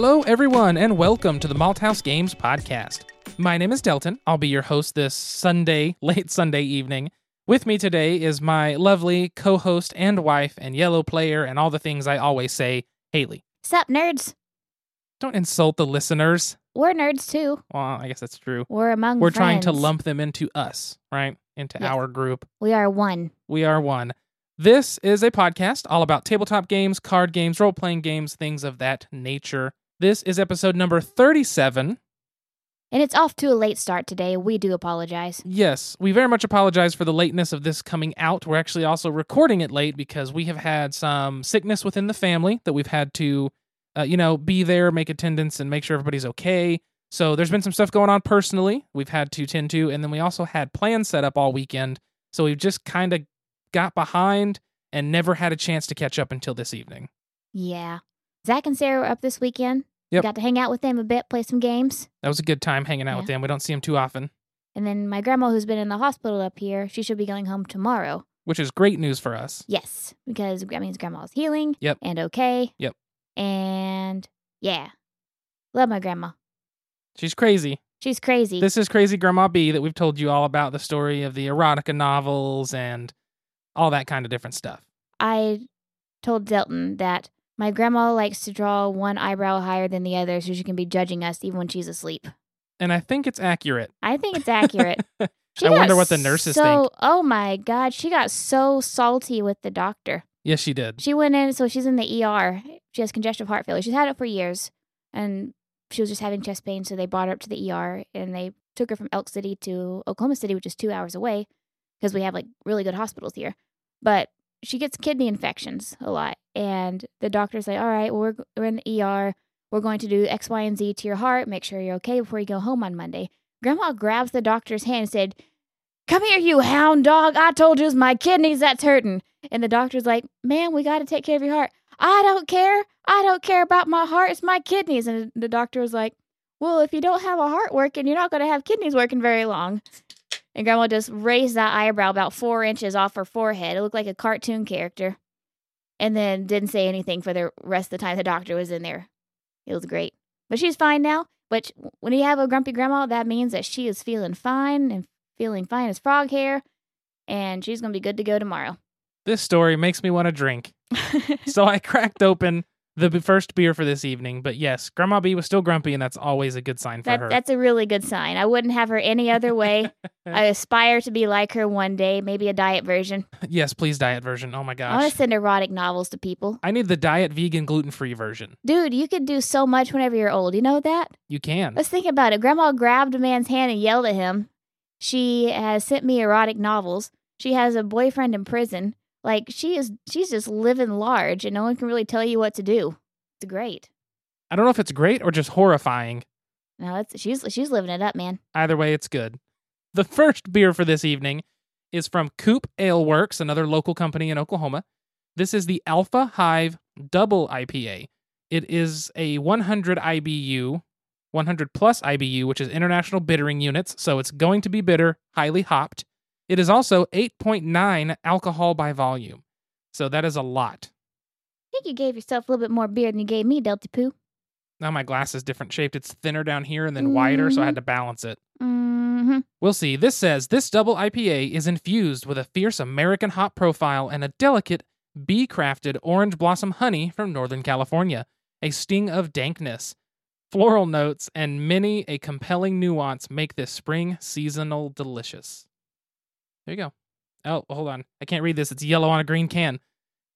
Hello, everyone, and welcome to the Malthaus Games Podcast. My name is Delton. I'll be your host this Sunday, late Sunday evening. With me today is my lovely co host and wife and yellow player and all the things I always say, Haley. Sup, nerds? Don't insult the listeners. We're nerds too. Well, I guess that's true. We're among We're trying to lump them into us, right? Into Yes. our group. We are one. We are one. This is a podcast all about tabletop games, card games, role playing games, things of that nature. This is episode number 37. And it's off to a late start today. We do apologize. Yes, we very much apologize for the lateness of this coming out. We're actually also recording it late because we have had some sickness within the family that we've had to, uh, you know, be there, make attendance, and make sure everybody's okay. So there's been some stuff going on personally we've had to tend to. And then we also had plans set up all weekend. So we've just kind of got behind and never had a chance to catch up until this evening. Yeah. Zach and Sarah were up this weekend. Yep. Got to hang out with them a bit, play some games. That was a good time hanging out with them. We don't see them too often, And then my grandma, who's been in the hospital up here, she should be going home tomorrow. which is great news for us. Yes, because that means grandma's healing. Yep. And okay. Yep. And yeah. Love my grandma. She's crazy. She's crazy. This is Crazy Grandma B that we've told you all about the story of the erotica novels and all that kind of different stuff. I told Delton that my grandma likes to draw one eyebrow higher than the other so she can be judging us even when she's asleep. And I think it's accurate. I think it's accurate. I wonder what the nurses so, think. Oh my God. She got so salty with the doctor. Yes, she did. She went in, so she's in the ER. She has congestive heart failure. She's had it for years. And she was just having chest pain. So they brought her up to the ER and they took her from Elk City to Oklahoma City, which is two hours away because we have like really good hospitals here. But she gets kidney infections a lot. And the doctor's like, all right, well, we're, we're in the ER. We're going to do X, Y, and Z to your heart. Make sure you're okay before you go home on Monday. Grandma grabs the doctor's hand and said, Come here, you hound dog. I told you it's my kidneys that's hurting. And the doctor's like, Man, we got to take care of your heart. I don't care. I don't care about my heart. It's my kidneys. And the doctor was like, Well, if you don't have a heart working, you're not going to have kidneys working very long. And grandma just raised that eyebrow about four inches off her forehead. It looked like a cartoon character. And then didn't say anything for the rest of the time the doctor was in there. It was great. But she's fine now. But when you have a grumpy grandma, that means that she is feeling fine and feeling fine as frog hair. And she's going to be good to go tomorrow. This story makes me want to drink. so I cracked open the first beer for this evening. But yes, Grandma B was still grumpy, and that's always a good sign for That, her. that's a really good sign. I wouldn't have her any other way. I aspire to be like her one day, maybe a diet version. yes, please, diet version. Oh my gosh. I want to send erotic novels to people. I need the diet, vegan, gluten free version. Dude, you could do so much whenever you're old. You know that? You can. Let's think about it. Grandma grabbed a man's hand and yelled at him. She has sent me erotic novels. She has a boyfriend in prison. Like she is she's just living large and no one can really tell you what to do. It's great. I don't know if it's great or just horrifying. No, it's she's she's living it up, man. Either way, it's good. The first beer for this evening is from Coop Ale Works, another local company in Oklahoma. This is the Alpha Hive Double IPA. It is a 100 IBU, 100 plus IBU, which is international bittering units, so it's going to be bitter, highly hopped. It is also 8.9 alcohol by volume. So that is a lot. I think you gave yourself a little bit more beer than you gave me, Delta Poo. Now my glass is different shaped. It's thinner down here and then wider, so I had to balance it. Mm-hmm. We'll see. This says this double IPA is infused with a fierce American hop profile and a delicate bee crafted orange blossom honey from Northern California, a sting of dankness. Floral notes and many a compelling nuance make this spring seasonal delicious. There you go. Oh, hold on. I can't read this. It's yellow on a green can.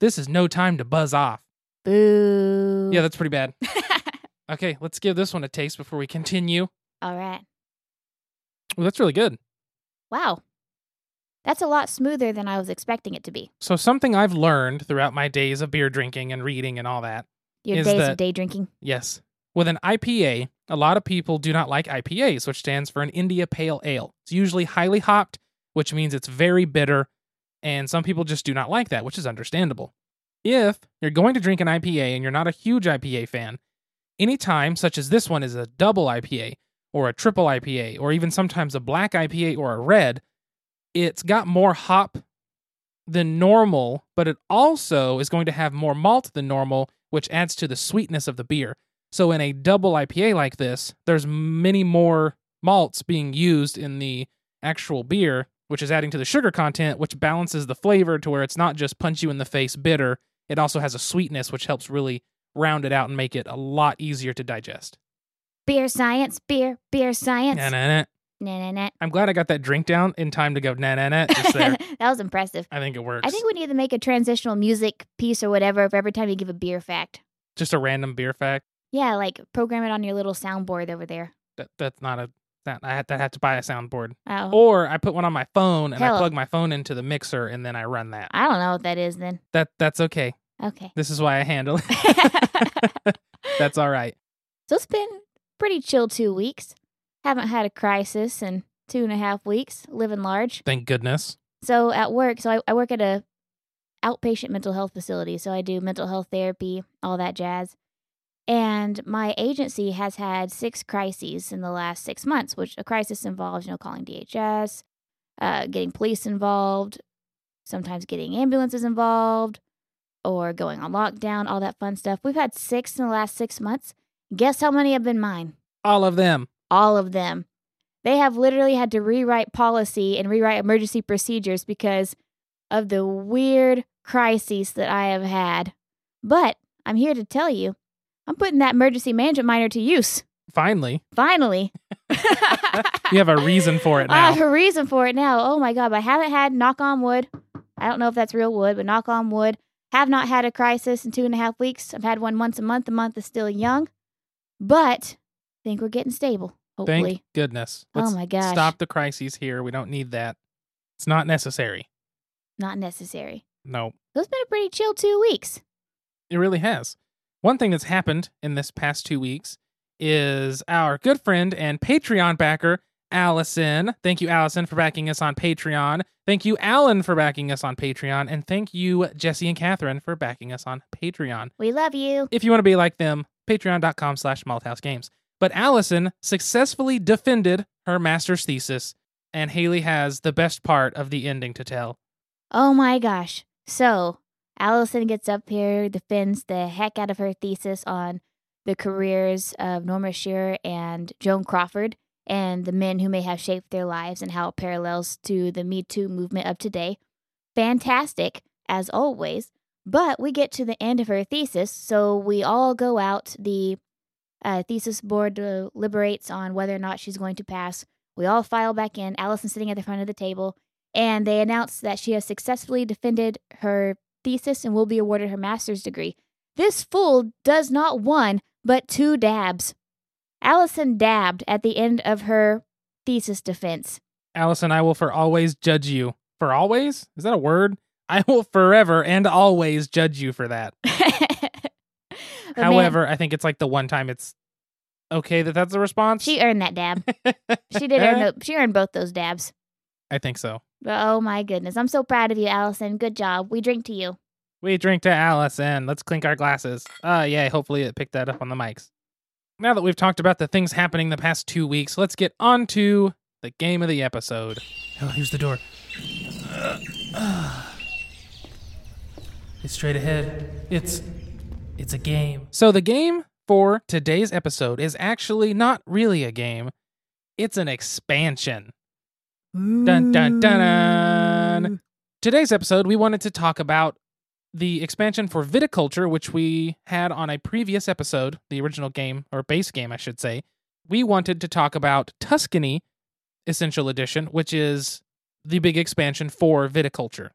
This is no time to buzz off. Boo. Yeah, that's pretty bad. Okay, let's give this one a taste before we continue. All right. Well, that's really good. Wow. That's a lot smoother than I was expecting it to be. So, something I've learned throughout my days of beer drinking and reading and all that Your Is days that- of day drinking. Yes. With an IPA, a lot of people do not like IPAs, which stands for an India Pale Ale. It's usually highly hopped, which means it's very bitter, and some people just do not like that, which is understandable. If you're going to drink an IPA and you're not a huge IPA fan, any time, such as this one is a double IPA or a triple IPA or even sometimes a black IPA or a red, it's got more hop than normal, but it also is going to have more malt than normal, which adds to the sweetness of the beer. So in a double IPA like this, there's many more malts being used in the actual beer, which is adding to the sugar content, which balances the flavor to where it's not just punch you in the face bitter. It also has a sweetness, which helps really round it out and make it a lot easier to digest. Beer science, beer, beer science. Na, na, na. Nah, nah, nah. I'm glad I got that drink down in time to go na na na that was impressive. I think it works. I think we need to make a transitional music piece or whatever for every time you give a beer fact. just a random beer fact. Yeah, like program it on your little soundboard over there. That that's not a that I had to have to buy a soundboard. Oh, Or I put one on my phone and I plug my phone into the mixer and then I run that. I don't know what that is then. That that's okay. Okay. This is why I handle it. that's all right. So it's been pretty chill two weeks. Haven't had a crisis in two and a half weeks. Living large. Thank goodness. So at work, so I, I work at a outpatient mental health facility. So I do mental health therapy, all that jazz. And my agency has had six crises in the last six months, which a crisis involves, you know, calling DHS, uh, getting police involved, sometimes getting ambulances involved, or going on lockdown, all that fun stuff. We've had six in the last six months. Guess how many have been mine? All of them. all of them. They have literally had to rewrite policy and rewrite emergency procedures because of the weird crises that I have had. But I'm here to tell you, I'm putting that emergency management minor to use. Finally, Finally. you have a reason for it now. I have a reason for it now. Oh my God. But I haven't had, knock on wood. I don't know if that's real wood, but knock on wood. Have not had a crisis in two and a half weeks. I've had one once a month. A month is still young. But I think we're getting stable, hopefully. Thank goodness. Oh Let's my gosh. Stop the crises here. We don't need that. It's not necessary. Not necessary. No, So it's been a pretty chill two weeks. it really has. One thing that's happened in this past two weeks is our good friend and Patreon backer, Allison. Thank you, Allison, for backing us on Patreon. Thank you, Alan, for backing us on Patreon. And thank you, Jesse and Catherine, for backing us on Patreon. We love you. if you want to be like them, patreon.com slash malthaus But Allison successfully defended her master's thesis, and Haley has the best part of the ending to tell. Oh my gosh. So, Allison gets up here, defends the heck out of her thesis on the careers of Norma Shearer and Joan Crawford and the men who may have shaped their lives and how it parallels to the Me Too movement of today. Fantastic, as always. But we get to the end of her thesis, so we all go out. The uh, thesis board deliberates on whether or not she's going to pass. We all file back in. Allison sitting at the front of the table and they announce that she has successfully defended her thesis and will be awarded her master's degree. This fool does not one, but two dabs. Allison dabbed at the end of her thesis defense. Allison, I will for always judge you. For always? Is that a word? I will forever and always judge you for that. But man, However, I think it's like the one time it's okay that that's the response. she earned that dab. She did earn. Eh? tho- She earned both those dabs. I think so. But oh my goodness, I'm so proud of you, Allison. Good job. We drink to you. We drink to Allison. Let's clink our glasses. Uh yeah, hopefully it picked that up on the mics. Now that we've talked about the things happening the past two weeks, let's get on to the game of the episode. Oh, here's the door. It's straight ahead. It's it's a game. So the game for today's episode is actually not really a game. It's an expansion. Dun dun dun dun. Today's episode, we wanted to talk about the expansion for viticulture, which we had on a previous episode, the original game, or base game, I should say. We wanted to talk about Tuscany Essential Edition, which is the big expansion for viticulture.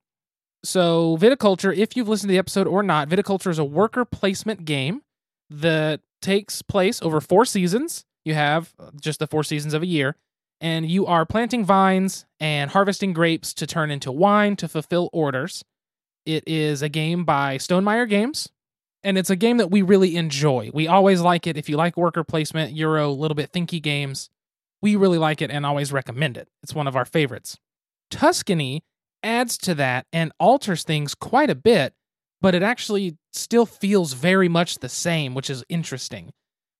So, viticulture, if you've listened to the episode or not, viticulture is a worker placement game that takes place over four seasons. You have uh, just the four seasons of a year, and you are planting vines and harvesting grapes to turn into wine to fulfill orders. It is a game by Stonemaier Games, and it's a game that we really enjoy. We always like it. If you like worker placement, Euro, little bit thinky games, we really like it and always recommend it. It's one of our favorites. Tuscany adds to that and alters things quite a bit, but it actually still feels very much the same, which is interesting.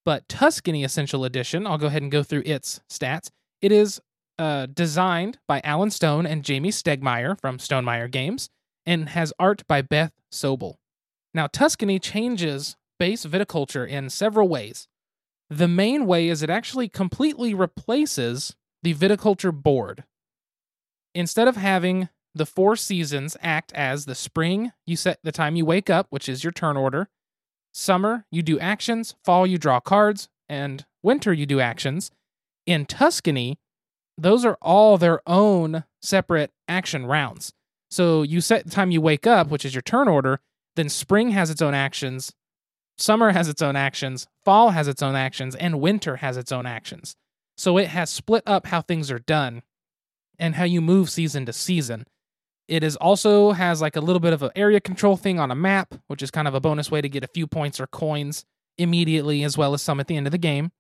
But Tuscany Essential Edition, I'll go ahead and go through its stats. It is uh, designed by Alan Stone and Jamey Stegmaier from Stonemaier Games and has art by Beth Sobel. Now, Tuscany changes base viticulture in several ways. The main way is it actually completely replaces the viticulture board. Instead of having the four seasons act as the spring, you set the time you wake up, which is your turn order. Summer, you do actions. Fall, you draw cards. And winter, you do actions. In Tuscany, those are all their own separate action rounds. So you set the time you wake up, which is your turn order. Then spring has its own actions. Summer has its own actions. Fall has its own actions. And winter has its own actions. So it has split up how things are done and how you move season to season. It is also has like a little bit of an area control thing on a map, which is kind of a bonus way to get a few points or coins immediately, as well as some at the end of the game.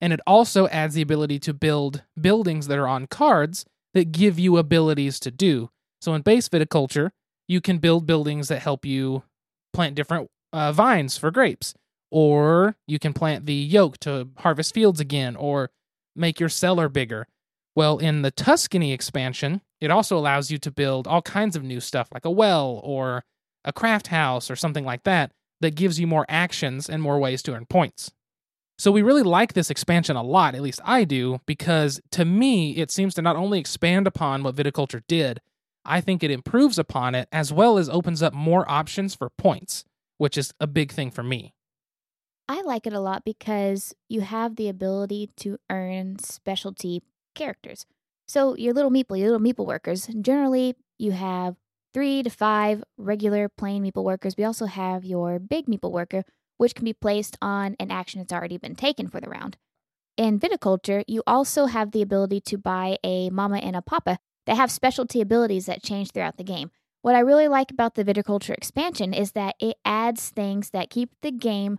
And it also adds the ability to build buildings that are on cards that give you abilities to do. So in base viticulture, you can build buildings that help you plant different uh, vines for grapes, or you can plant the yoke to harvest fields again, or make your cellar bigger. Well, in the Tuscany expansion, it also allows you to build all kinds of new stuff like a well or a craft house or something like that that gives you more actions and more ways to earn points. So we really like this expansion a lot, at least I do, because to me, it seems to not only expand upon what viticulture did, I think it improves upon it as well as opens up more options for points, which is a big thing for me. I like it a lot because you have the ability to earn specialty characters. So your little meeple, your little meeple workers, generally you have three to five regular plain meeple workers. We also have your big meeple worker, which can be placed on an action that's already been taken for the round. In viticulture, you also have the ability to buy a mama and a papa that have specialty abilities that change throughout the game. What I really like about the viticulture expansion is that it adds things that keep the game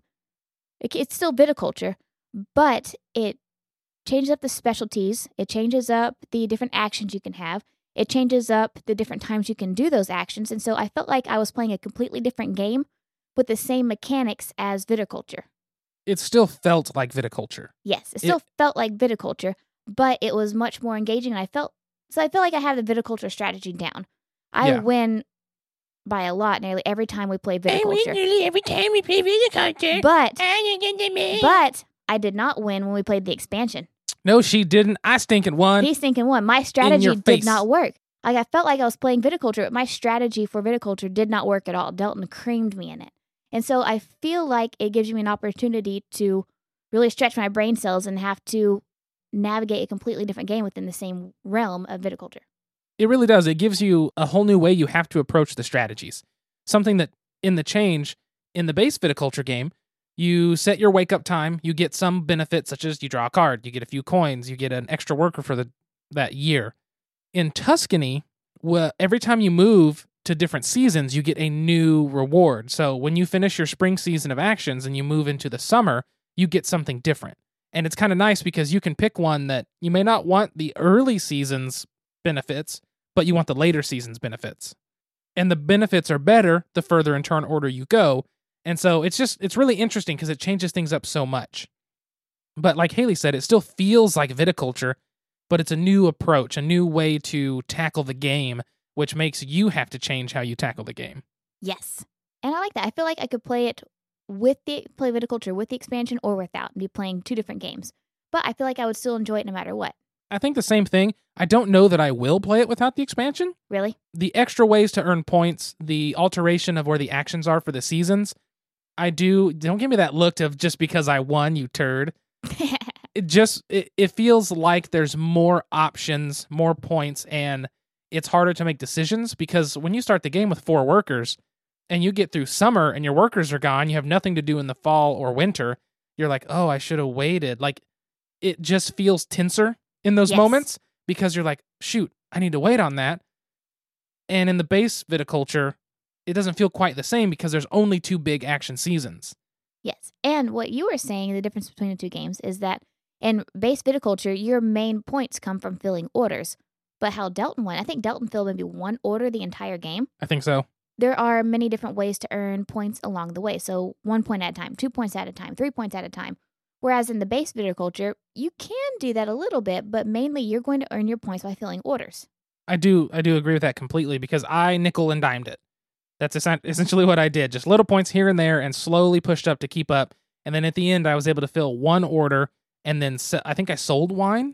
it's still viticulture, but it changes up the specialties. It changes up the different actions you can have. It changes up the different times you can do those actions. And so I felt like I was playing a completely different game with the same mechanics as viticulture. It still felt like viticulture. Yes, it still it, felt like viticulture, but it was much more engaging. And I felt so I feel like I have the viticulture strategy down. I yeah. win by a lot nearly every time we play viticulture. I win nearly every time we play viticulture. But but I did not win when we played the expansion. No, she didn't. I stinking won. He stinking won. My strategy did not work. Like I felt like I was playing viticulture, but my strategy for viticulture did not work at all. Delton creamed me in it. And so I feel like it gives me an opportunity to really stretch my brain cells and have to navigate a completely different game within the same realm of viticulture. It really does. It gives you a whole new way you have to approach the strategies. Something that in the change in the base viticulture game, you set your wake up time, you get some benefits such as you draw a card, you get a few coins, you get an extra worker for the that year. In Tuscany, well, every time you move to different seasons, you get a new reward. So when you finish your spring season of actions and you move into the summer, you get something different. And it's kind of nice because you can pick one that you may not want the early seasons benefits, but you want the later seasons benefits. And the benefits are better the further in turn order you go. And so it's just, it's really interesting because it changes things up so much. But like Haley said, it still feels like viticulture, but it's a new approach, a new way to tackle the game, which makes you have to change how you tackle the game. Yes. And I like that. I feel like I could play it with the play viticulture with the expansion or without and be playing two different games. But I feel like I would still enjoy it no matter what. I think the same thing. I don't know that I will play it without the expansion. Really? The extra ways to earn points, the alteration of where the actions are for the seasons. I do. Don't give me that look of just because I won, you turd. it just it, it feels like there's more options, more points, and it's harder to make decisions because when you start the game with four workers and you get through summer and your workers are gone, you have nothing to do in the fall or winter. You're like, oh, I should have waited. Like it just feels tenser in those yes. moments because you're like, shoot, I need to wait on that. And in the base viticulture, it doesn't feel quite the same because there's only two big action seasons. Yes. And what you were saying, the difference between the two games is that in base viticulture, your main points come from filling orders. But how Delton went, I think Delton filled maybe one order the entire game. I think so. There are many different ways to earn points along the way. So one point at a time, two points at a time, three points at a time. Whereas in the base viticulture, you can do that a little bit, but mainly you're going to earn your points by filling orders. I do I do agree with that completely because I nickel and dimed it. That's essentially what I did. Just little points here and there and slowly pushed up to keep up. And then at the end, I was able to fill one order and then se- I think I sold wine.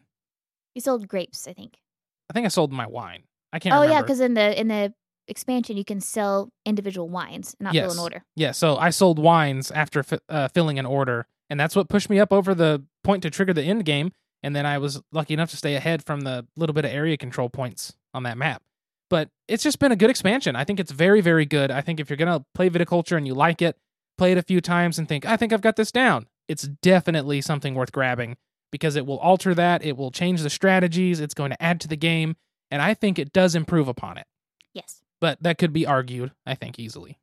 You sold grapes, I think. I think I sold my wine. I can't Oh remember. yeah, because in the in the expansion you can sell individual wines, not fill an order. Yeah, so I sold wines after fi- uh, filling an order, and that's what pushed me up over the point to trigger the end game. And then I was lucky enough to stay ahead from the little bit of area control points on that map. But it's just been a good expansion. I think it's very, very good. I think if you're gonna play viticulture and you like it, play it a few times and think, I think I've got this down. It's definitely something worth grabbing because it will alter that. It will change the strategies. It's going to add to the game, and I think it does improve upon it Yes. but that could be argued, I think, easily.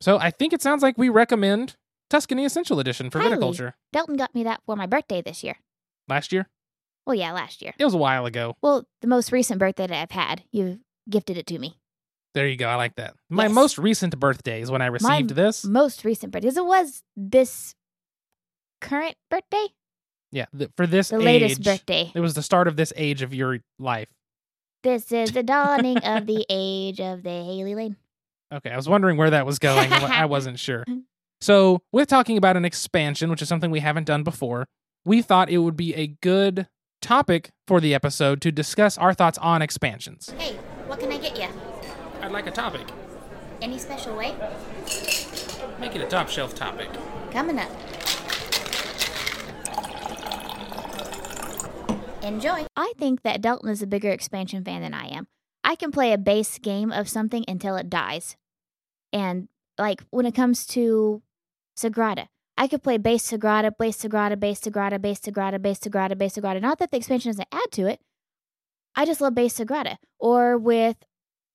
So I think it sounds like we recommend Tuscany Essential Edition for Highly. viticulture. Delton got me that for my birthday this year. Last year? Well, yeah, last year. It was a while ago. Well, the most recent birthday that I've had, you've gifted it to me. There you go. I like that. My Yes. most recent birthday is when I received this. Most recent birthday, 'cause it was this current birthday, Yeah, th- for this the age. latest birthday. It was the start of this age of your life. This is the dawning of the age of the Haley Lane. Okay, I was wondering where that was going. I wasn't sure. So, with talking about an expansion, which is something we haven't done before, we thought it would be a good topic for the episode to discuss our thoughts on expansions. Hey, what can I get you? I'd like a topic. Any special way? Make it a top shelf topic. Coming up. Enjoy. I think that Delton is a bigger expansion fan than I am. I can play a base game of something until it dies. And like when it comes to Sagrada, I could play base Sagrada, base Sagrada, base Sagrada, base Sagrada, base Sagrada, base Sagrada. Not that the expansion doesn't add to it. I just love base Sagrada. Or with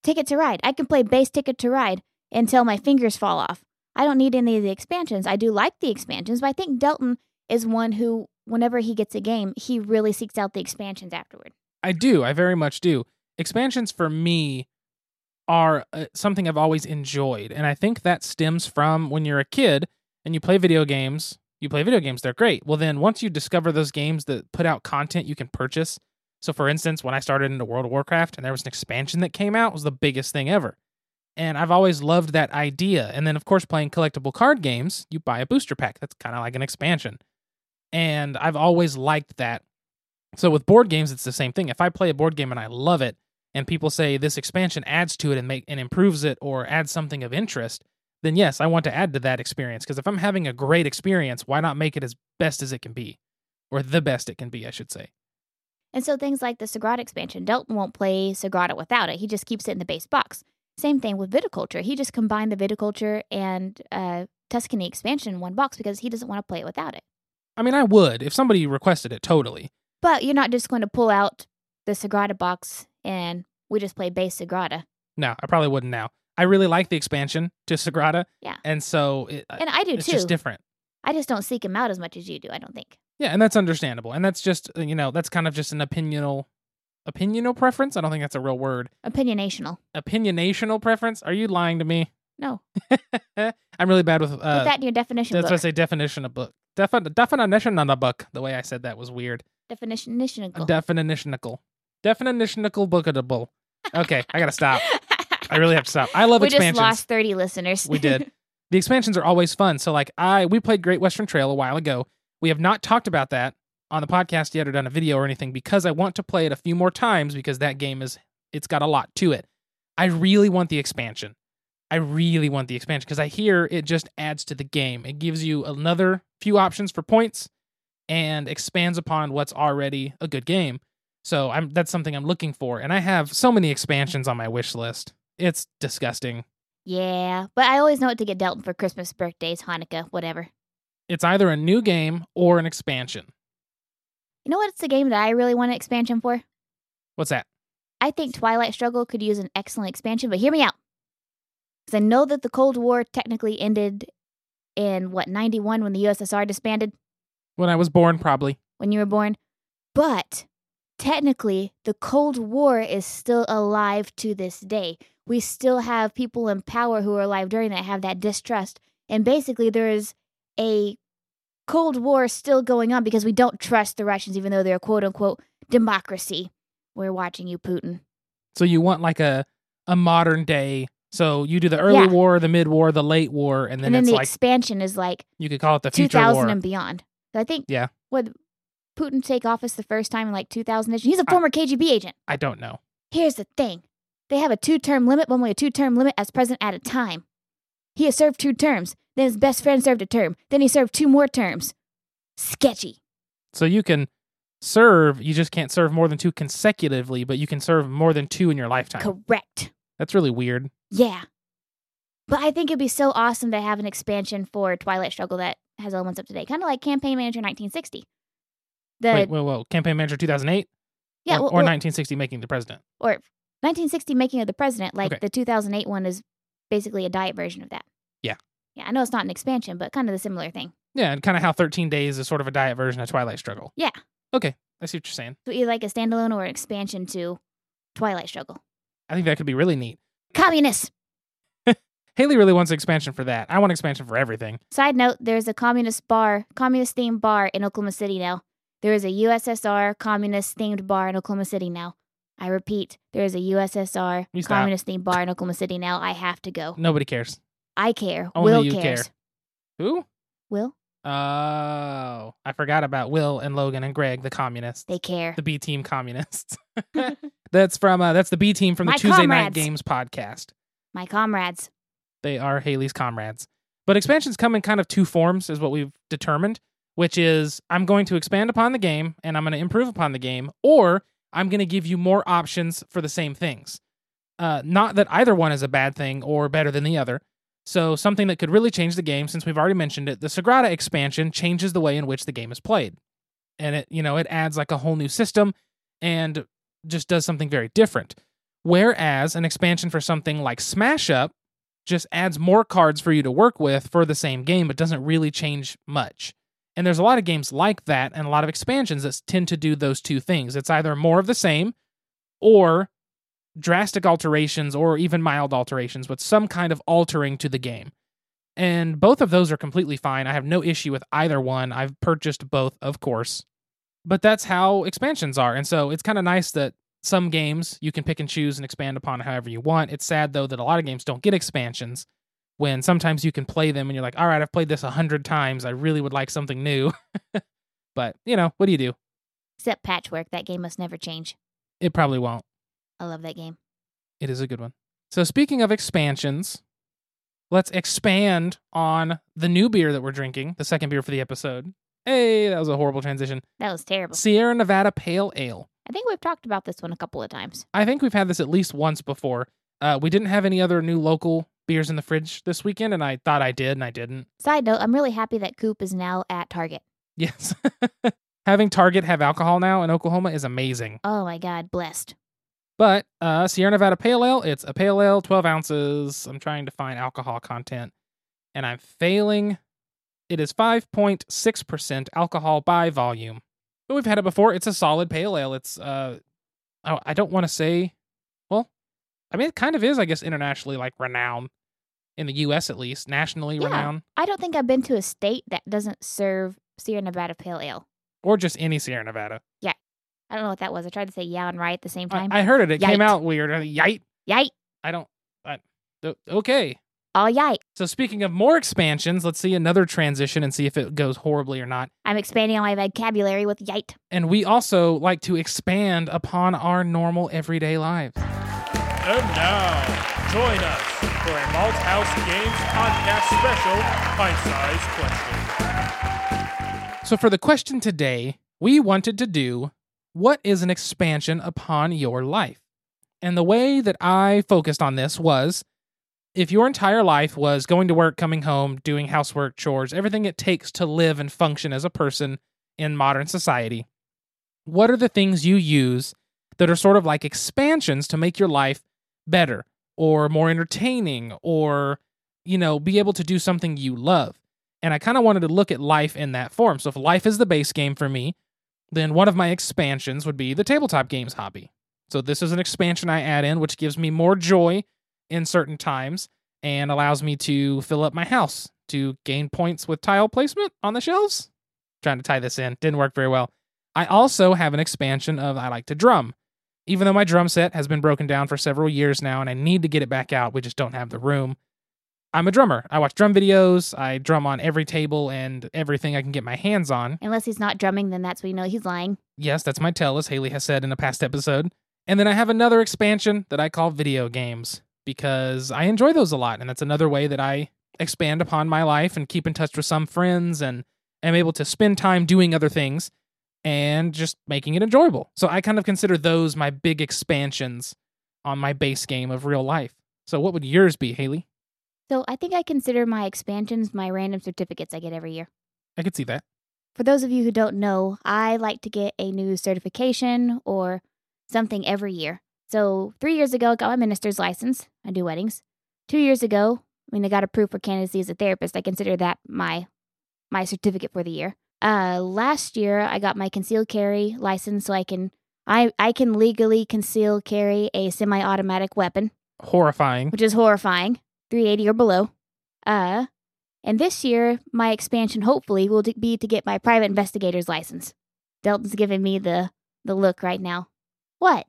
Ticket to Ride, I can play base Ticket to Ride until my fingers fall off. I don't need any of the expansions. I do like the expansions, but I think Delton is one who, whenever he gets a game, he really seeks out the expansions afterward. I do. I very much do. Expansions for me are uh, something I've always enjoyed. And I think that stems from when you're a kid and you play video games. You play video games, they're great. Well, then once you discover those games that put out content you can purchase. So, for instance, when I started into World of Warcraft and there was an expansion that came out, it was the biggest thing ever. And I've always loved that idea. And then, of course, playing collectible card games, you buy a booster pack. That's kind of like an expansion. And I've always liked that. So with board games, it's the same thing. If I play a board game and I love it, and people say this expansion adds to it and make and improves it or adds something of interest, then yes, I want to add to that experience. Because if I'm having a great experience, why not make it as best as it can be, or the best it can be, I should say. And so things like the Sagrada expansion, Delton won't play Sagrada without it. He just keeps it in the base box. Same thing with viticulture. He just combined the viticulture and uh, Tuscany expansion in one box because he doesn't want to play it without it. I mean, I would if somebody requested it totally. But you're not just going to pull out the Sagrada box and we just play base Sagrada. No, I probably wouldn't now. I really like the expansion to Sagrada. Yeah. And so it, And I do it's too. just different. I just don't seek him out as much as you do, I don't think. Yeah, and that's understandable. And that's just uh, you know that's kind of just an opinional, opinional preference. I don't think that's a real word. Opinionational. Opinionational preference. Are you lying to me? No. I'm really bad with uh, Put that in your definition That's book. why I say definition of book. Defi- definition on a book. The way I said that was weird. Definition. Definitionical. Definitionical bookable. Okay, I gotta stop. I really have to stop. I love we just lost 30 listeners. We did. the expansions are always fun. So like I we played Great Western Trail a while ago. We have not talked about that on the podcast yet or done a video or anything because I want to play it a few more times because that game is it's got a lot to it. I really want the expansion. I really want the expansion because I hear it just adds to the game. It gives you another few options for points and expands upon what's already a good game. So I'm that's something I'm looking for. And I have so many expansions on my wish list. It's disgusting. yeah, but I always know what to get Delton for Christmas, birthdays, Hanukkah, whatever. It's either a new game or an expansion. You know what's the game that I really want an expansion for? What's that? I think Twilight Struggle could use an excellent expansion, but hear me out. Because I know that the Cold War technically ended in, what, 91 when the USSR disbanded, When I was born, probably. when you were born. But technically, the Cold War is still alive to this day. We still have people in power who are alive during that have that distrust. And basically, there is a Cold War still going on because we don't trust the Russians, even though they're a quote unquote democracy. We're watching you, Putin. So you want like a a modern day So you do the early Yeah. war, the mid war, the late war, and then, and then the like expansion is like you could call it the future 2000 war. and beyond. So I think Yeah. would Putin take office the first time in like 2000 -ish? He's a former KGB agent. I don't know. Here's the thing. They have a two-term limit, one way a two-term limit as president at a time. He has served two terms. Then his best friend served a term. Then he served two more terms. Sketchy. So you can serve, you just can't serve more than two consecutively, but you can serve more than two in your lifetime. Correct. That's really weird. Yeah. But I think it'd be so awesome to have an expansion for Twilight Struggle that has elements up to date, kind of like Campaign Manager 1960. The Wait, whoa, whoa. Campaign Manager 2008? yeah, or, well- or well, 1960 Making the President. or 1960 Making of the President. Like Okay. the 2008 one is basically a diet version of that. Yeah. Yeah, I know it's not an expansion, but kind of the similar thing. Yeah, and kind of how 13 Days is sort of a diet version of Twilight Struggle. Yeah. Okay, I see what you're saying. So either like a standalone or an expansion to Twilight Struggle. I think that could be really neat. Communists. Haley really wants expansion for that. I want expansion for everything. Side note: There's a communist bar, communist themed bar in Oklahoma City now. There is a USSR communist themed bar in Oklahoma City now. I repeat, there is a USSR communist themed bar in Oklahoma City now. I have to go. Nobody cares. I care. Only Will cares. care. Who? Will Oh, I forgot about Will and Logan and Greg, the communists. they care? the B team communists. that's from uh, that's the B team from the My Tuesday Night comrades. Games podcast. My comrades. They are Haley's comrades. But expansions come in kind of two forms, is what we've determined, which is I'm going to expand upon the game and I'm going to improve upon the game, or I'm going to give you more options for the same things. Uh, not that either one is a bad thing or better than the other. So, something that could really change the game, since we've already mentioned it, the Sagrada expansion changes the way in which the game is played. And it, you know, it adds like a whole new system and just does something very different. Whereas an expansion for something like Smash Up just adds more cards for you to work with for the same game, but doesn't really change much. And there's a lot of games like that and a lot of expansions that tend to do those two things. It's either more of the same or drastic alterations or even mild alterations, but some kind of altering to the game. And both of those are completely fine. I have no issue with either one. I've purchased both, of course. But that's how expansions are. And so it's kind of nice that some games you can pick and choose and expand upon however you want. It's sad though that a lot of games don't get expansions when sometimes you can play them and you're like, all right, I've played this a hundred times. I really would like something new. but, you know, what do you do? Except Patchwork. That game must never change. It probably won't. I love that game. It is a good one. So, speaking of expansions, let's expand on the new beer that we're drinking, the second beer for the episode. Hey, that was a horrible transition. That was terrible. Sierra Nevada Pale Ale. I think we've talked about this one a couple of times. I think we've had this at least once before. Uh, we didn't have any other new local beers in the fridge this weekend, and I thought I did, and I didn't. Side note: I'm really happy that Coop is now at Target. Yes. Having Target have alcohol now in Oklahoma is amazing. Oh my God, blessed. But uh, Sierra Nevada Pale Ale, it's a pale ale, 12 ounces. I'm trying to find alcohol content, and I'm failing. It is 5.6% alcohol by volume. But we've had it before. It's a solid pale ale. It's, uh, oh, I don't want to say, well, I mean, it kind of is, I guess, internationally like renowned in the U.S. at least, nationally Yeah. renowned, I don't think I've been to a state that doesn't serve Sierra Nevada Pale Ale. or just any Sierra Nevada. I don't know what that was. I tried to say yeah and right at the same time. I, I heard it. It came out weird. Yite. Yite. I don't. I, o- okay. All yite. So speaking of more expansions, let's see another transition and see if it goes horribly or not. I'm expanding on my vocabulary with yite. And we also like to expand upon our normal everyday lives. And now, join us for a Malthaus Games podcast special bite-sized question. So for the question today, we wanted to do what is an expansion upon your life? And the way that I focused on this was if your entire life was going to work, coming home, doing housework, chores, everything it takes to live and function as a person in modern society, what are the things you use that are sort of like expansions to make your life better or more entertaining or, you know, be able to do something you love? And I kind of wanted to look at life in that form. So if life is the base game for me, then one of my expansions would be the tabletop games hobby. So this is an expansion I add in, which gives me more joy in certain times and allows me to fill up my house to gain points with tile placement on the shelves. Trying to tie this in, didn't work very well. I also have an expansion of I like to drum. Even though my drum set has been broken down for several years now and I need to get it back out, we just don't have the room. I'm a drummer. I watch drum videos. I drum on every table and everything I can get my hands on. Unless he's not drumming, then that's when you know he's lying. Yes, that's my tell, as Haley has said in a past episode. And then I have another expansion that I call video games because I enjoy those a lot. And that's another way that I expand upon my life and keep in touch with some friends and am able to spend time doing other things and just making it enjoyable. So I kind of consider those my big expansions on my base game of real life. So what would yours be, Haley? So I think I consider my expansions my random certificates I get every year. I could see that. For those of you who don't know, I like to get a new certification or something every year. So three years ago, I got my minister's license. I do weddings. Two years ago, I mean, I got approved for candidacy as a therapist. I consider that my my certificate for the year. Uh, last year, I got my concealed carry license, so I can I I can legally conceal carry a semi-automatic weapon, Horrifying. which is horrifying. 380 or below. Uh, and this year, my expansion hopefully will be to get my private investigator's license. Delton's giving me the the look right now. What?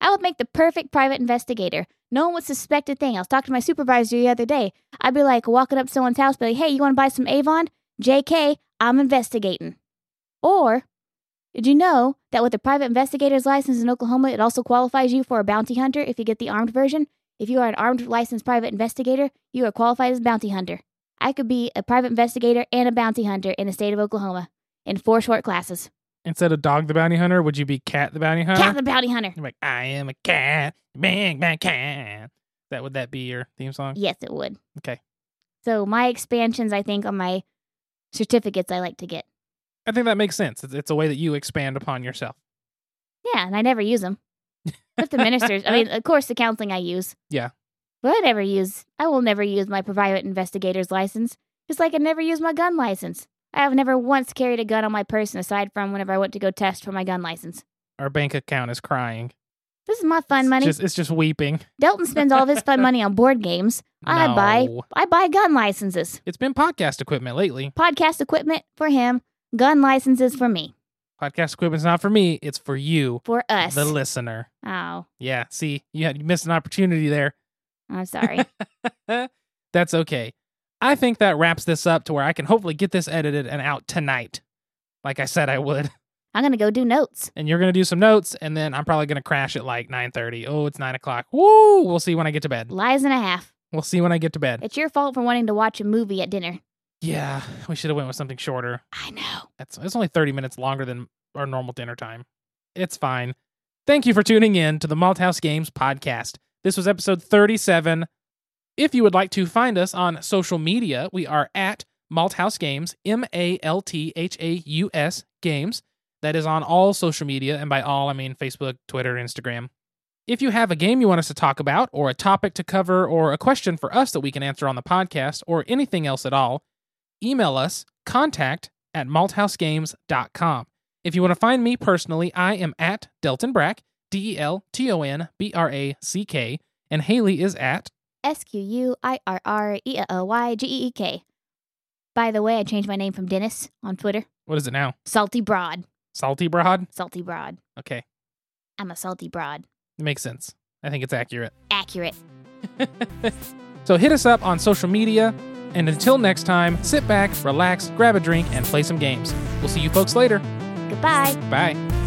I would make the perfect private investigator. No one would suspect a thing. I was talking to my supervisor the other day. I'd be like walking up to someone's house, be like, "Hey, you want to buy some Avon?" JK, I'm investigating. Or, did you know that with a private investigator's license in Oklahoma, it also qualifies you for a bounty hunter if you get the armed version? If you are an armed licensed private investigator, you are qualified as a bounty hunter. I could be a private investigator and a bounty hunter in the state of Oklahoma in four short classes. Instead of Dog the Bounty Hunter, would you be Cat the Bounty Hunter? Cat the bounty hunter. You're like, I am a cat, big bad cat. That would that be your theme song? Yes, it would. Okay. So my expansions, I think, on my certificates I like to get. I think that makes sense. It's a way that you expand upon yourself. Yeah, and I never use them. With the ministers, I mean, of course, the counseling I use. Yeah. But I never use, I will never use my private investigator's license, just like I never use my gun license. I have never once carried a gun on my person aside from whenever I went to go test for my gun license. Our bank account is crying. This is my fun money. Just, it's just weeping. Delton spends all of his fun money on board games. I buy I buy gun licenses. It's been podcast equipment lately. Podcast equipment for him, gun licenses for me. Podcast equipment's not for me. It's for you, For us. the listener. oh, Yeah. See, you had you missed an opportunity there. I'm sorry. That's okay. I think that wraps this up to where I can hopefully get this edited and out tonight, like I said I would. I'm gonna go do notes. And you're gonna do some notes, and then I'm probably gonna crash at like 9:30. Oh, it's nine o'clock. Woo! We'll see when I get to bed. Lies and a half. We'll see when I get to bed. It's your fault for wanting to watch a movie at dinner. Yeah, we should have went with something shorter. I know. That's it's only 30 minutes longer than our normal dinner time. It's fine. Thank you for tuning in to the Malthaus Games podcast. This was episode 37. If you would like to find us on social media, we are at Malthouse Games, M A L T H A U S Games. That is on all social media, and by all, I mean Facebook, Twitter, Instagram. If you have a game you want us to talk about, or a topic to cover, or a question for us that we can answer on the podcast, or anything else at all, email us contact at malthausgames.com. If you want to find me personally, I am at Delton Brack, D E L T O N B R A C K, and Haley is at S Q U I R R E L Y G E E K. By the way, I changed my name from Dennis on Twitter. what is it now? Salty Broad. Salty Broad? Salty Broad. Okay, I'm a salty broad. it makes sense. I think it's accurate. Accurate. So hit us up on social media, and until next time, sit back, relax, grab a drink, and play some games. We'll see you folks later. Goodbye. Bye.